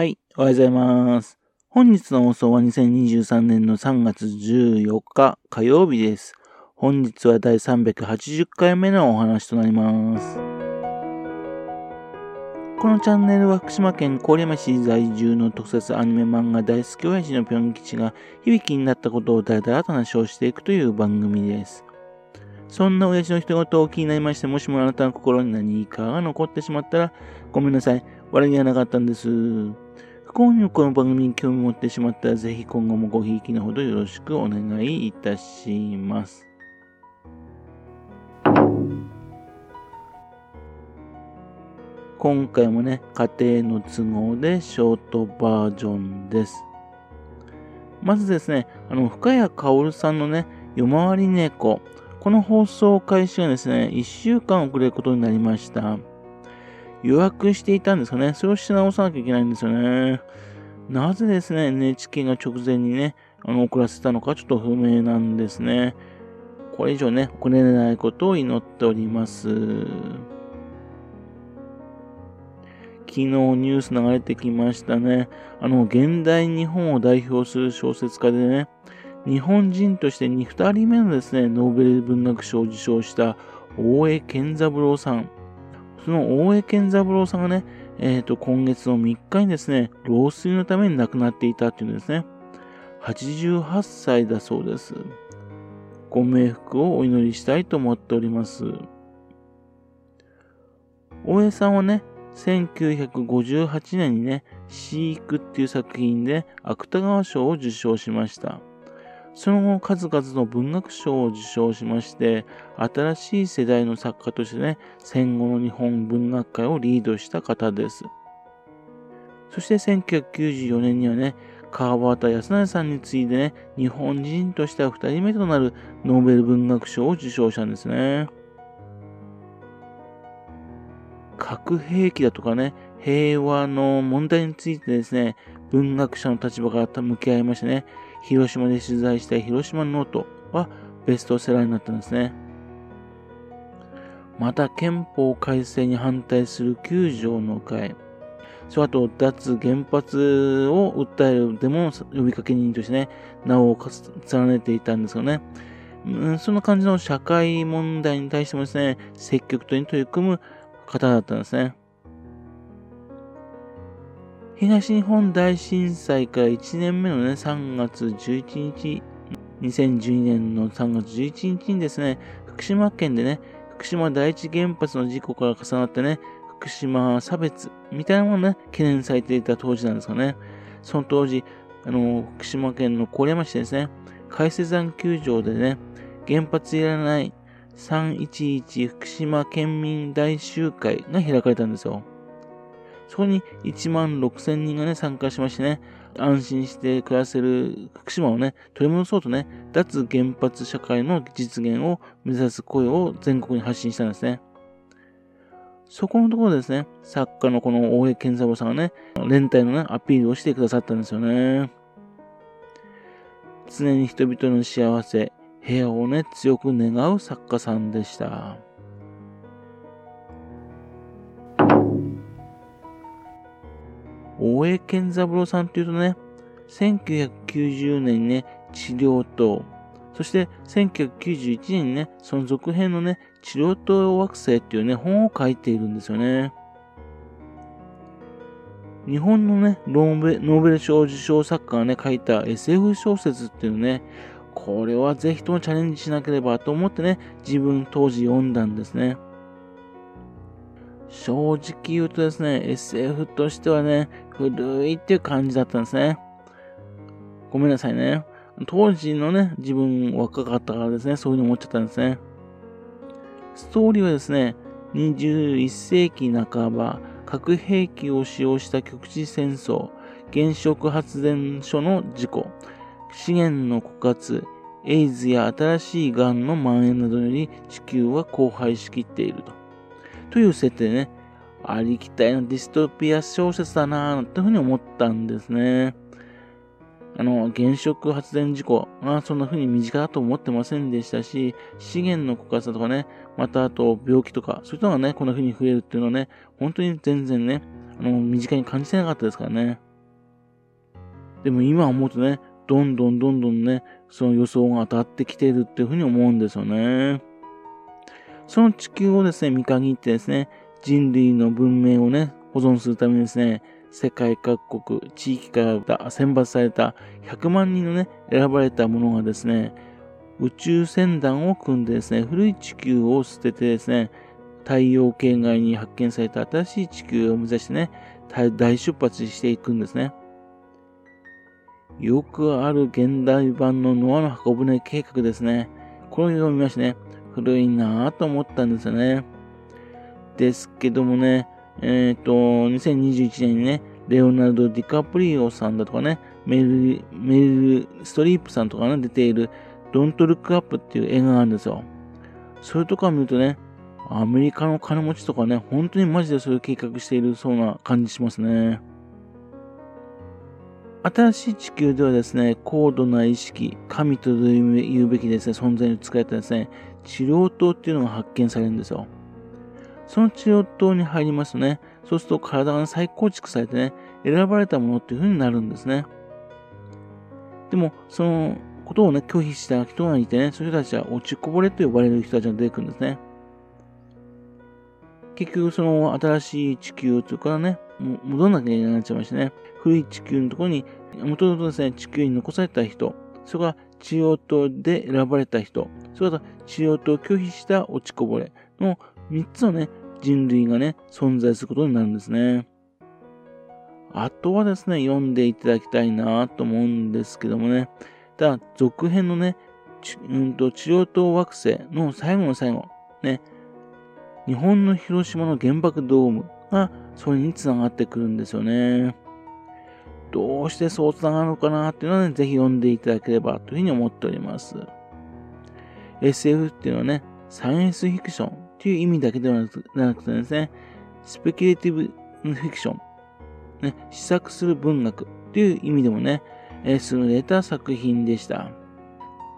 はい、おはようございます。本日の放送は2023年の3月14日火曜日です。本日は第380回目のお話となります。このチャンネルは福島県郡山市在住の特撮アニメ漫画大好き親父のぴょん吉が響きになったことをだらだらと話をしていくという番組です。そんな親父の人事を気になりまして、もしもあなたの心に何かが残ってしまったら、ごめんなさい。悪気はなかったんです。不幸にもこの番組に興味持ってしまったら、ぜひ今後もごひいきのほどよろしくお願いいたします。今回もね、家庭の都合でショートバージョンです。まずですね、あの、深谷薫さんのね、夜回り猫。この放送開始がですね、1週間遅れることになりました。予約していたんですかね。それをし直さなきゃいけないんですよね。なぜですね、NHK が直前にね、あの、遅らせたのかちょっと不明なんですね。これ以上ね、遅れないことを祈っております。昨日ニュース流れてきましたね。あの、現代日本を代表する小説家でね、日本人として2人目のですね、ノーベル文学賞を受賞した大江健三郎さん。その大江健三郎さんがね、えっ、ー、と、今月の3日にですね、老衰のために亡くなっていたっていうんですね。88歳だそうです。ご冥福をお祈りしたいと思っております。大江さんはね、1958年にね、飼育っていう作品で芥川賞を受賞しました。その後、数々の文学賞を受賞しまして、新しい世代の作家としてね、戦後の日本文学界をリードした方です。そして1994年にはね、川端康成さんに次いでね、日本人としては2人目となるノーベル文学賞を受賞したんですね。核兵器だとかね、平和の問題についてですね、文学者の立場から向き合いましてね、広島で取材した広島ノートはベストセラーになったんですね。また憲法改正に反対する9条の会、その後脱原発を訴えるデモの呼びかけ人としてね、名を連ねていたんですよね。うん、そんな感じの社会問題に対してもですね、積極的に取り組む方だったんですね。東日本大震災から1年目のね、3月11日、2012年の3月11日にですね、福島県でね、福島第一原発の事故から重なってね、福島差別みたいなものね、懸念されていた当時なんですかね。その当時、あの、福島県の郡山市ですね、海雪山球場でね、原発いらない311福島県民大集会が開かれたんですよ。そこに1万6千人がね、参加しましてね、安心して暮らせる福島をね、取り戻そうとね、脱原発社会の実現を目指す声を全国に発信したんですね。そこのところですね、作家のこの大江健三郎さんがね、連帯のね、アピールをしてくださったんですよね。常に人々の幸せ、平和をね、強く願う作家さんでした。大江健三郎さんっていうとね、1990年にね、治療棟、そして1991年にね、その続編のね、治療棟惑星っていうね、本を書いているんですよね。日本のね、ノーベル賞受賞作家がね、書いた SF 小説っていうね、これはぜひともチャレンジしなければと思ってね、自分当時読んだんですね。正直言うとですね、SF としてはね、古いっていう感じだったんですね。ごめんなさいね。当時のね、自分若かったからですね、そういうふうに思っちゃったんですね。ストーリーはですね、21世紀半ば、核兵器を使用した局地戦争、原子力発電所の事故、資源の枯渇、エイズや新しい癌の蔓延などより地球は荒廃しきっていると。という設定ね、ありきたりなディストピア小説だなぁというふうに思ったんですね。あの、原子力発電事故がそんな風に身近だと思ってませんでしたし、資源の枯渇とかね、またあと病気とか、そういったのがね、こんな風に増えるっていうのはね、本当に全然ね、あの、身近に感じてなかったですからね。でも今思うとね、どんどんどんどんね、その予想が当たってきているっていうふうに思うんですよね。その地球をですね、見限ってですね、人類の文明をね、保存するためにですね、世界各国、地域から選抜された100万人のね、選ばれた者がですね、宇宙船団を組んでですね、古い地球を捨ててですね、太陽系外に発見された新しい地球を目指してね、大出発していくんですね。よくある現代版のノアの箱舟計画ですね。このを見ましてね、古いなぁと思ったんですよね。ですけどもね、えっ、ー、と、2021年にね、レオナルド・ディカプリオさんだとかね、メル、メル・ストリープさんとかね、出ている、ドント・ルック・アップっていう映画があるんですよ。それとか見るとね、アメリカの金持ちとかね、本当にマジでそういう計画しているそうな感じしますね。新しい地球ではですね、高度な意識、神と言うべきですね、存在に使えたですね、治療塔っていうのが発見されるんですよ。その治療塔に入りますとね、そうすると体が再構築されてね、選ばれたものっていう風になるんですね。でも、そのことをね、拒否した人がいてね、そういう人たちは落ちこぼれと呼ばれる人たちが出てくるんですね。結局、その新しい地球というかね、戻んなきゃいけなくなっちゃいましてね、古い地球のところに、もともとですね、地球に残された人、それから治療塔で選ばれた人、それから治療塔を拒否した落ちこぼれの3つのね、人類がね、存在することになるんですね。あとはですね、読んでいただきたいなと思うんですけどもね、ただ、続編のね、うんと治療塔惑星の最後の最後、ね、日本の広島の原爆ドームがそれにつながってくるんですよね。どうしてそうつながるのかなっていうのはね、ぜひ読んでいただければというふうに思っております。SF っていうのはね、サイエンスフィクションっていう意味だけではなくてですね、スペキュレティブフィクション、ね、試作する文学っていう意味でもね、え優れた作品でした。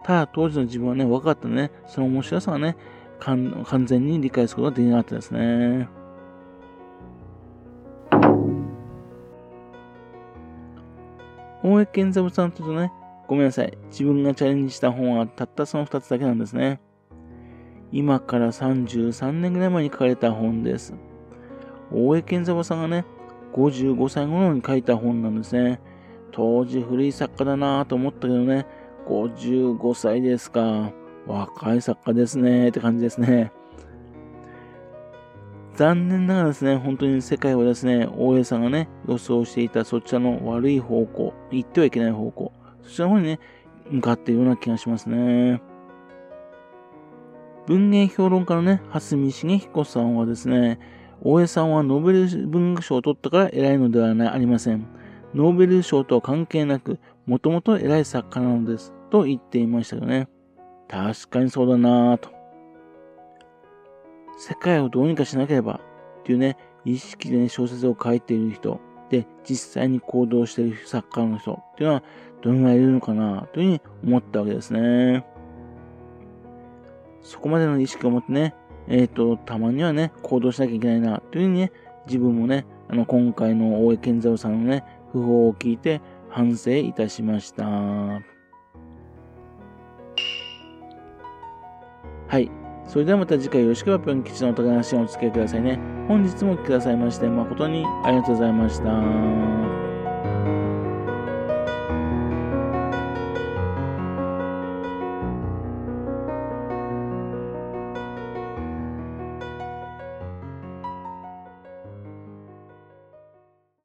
ただ当時の自分はね、分かったね、その面白さがね、完全に理解することができなかったですね。大江健三さんとね、ごめんなさい。自分がチャレンジした本はたったその2つだけなんですね。今から33年ぐらい前に書かれた本です。大江健三さんがね、55歳頃に書いた本なんですね。当時古い作家だなぁと思ったけどね、55歳ですか。若い作家ですねって感じですね。残念ながらですね、本当に世界はですね、大江さんがね、予想していたそちらの悪い方向、言ってはいけない方向、そちらの方にね、向かっているような気がしますね。文芸評論家のね、蓮見茂彦さんはですね、大江さんはノーベル文学賞を取ったから偉いのではありません。ノーベル賞とは関係なく、もともと偉い作家なのです。と言っていましたよね。確かにそうだなぁと。世界をどうにかしなければっていうね、意識でね、小説を書いている人、で、実際に行動している作家の人っていうのは、どのぐらいいるのかなというふうに思ったわけですね。そこまでの意識を持ってね、えっ、ー、と、たまにはね、行動しなきゃいけないなというふうにね、自分もね、あの、今回の大江健三さんのね、訃報を聞いて反省いたしました。はい。それではまた次回よろしくばぴょん吉のお宝話をお付き合いくださいね。本日もお聴きくださいまして誠にありがとうございました。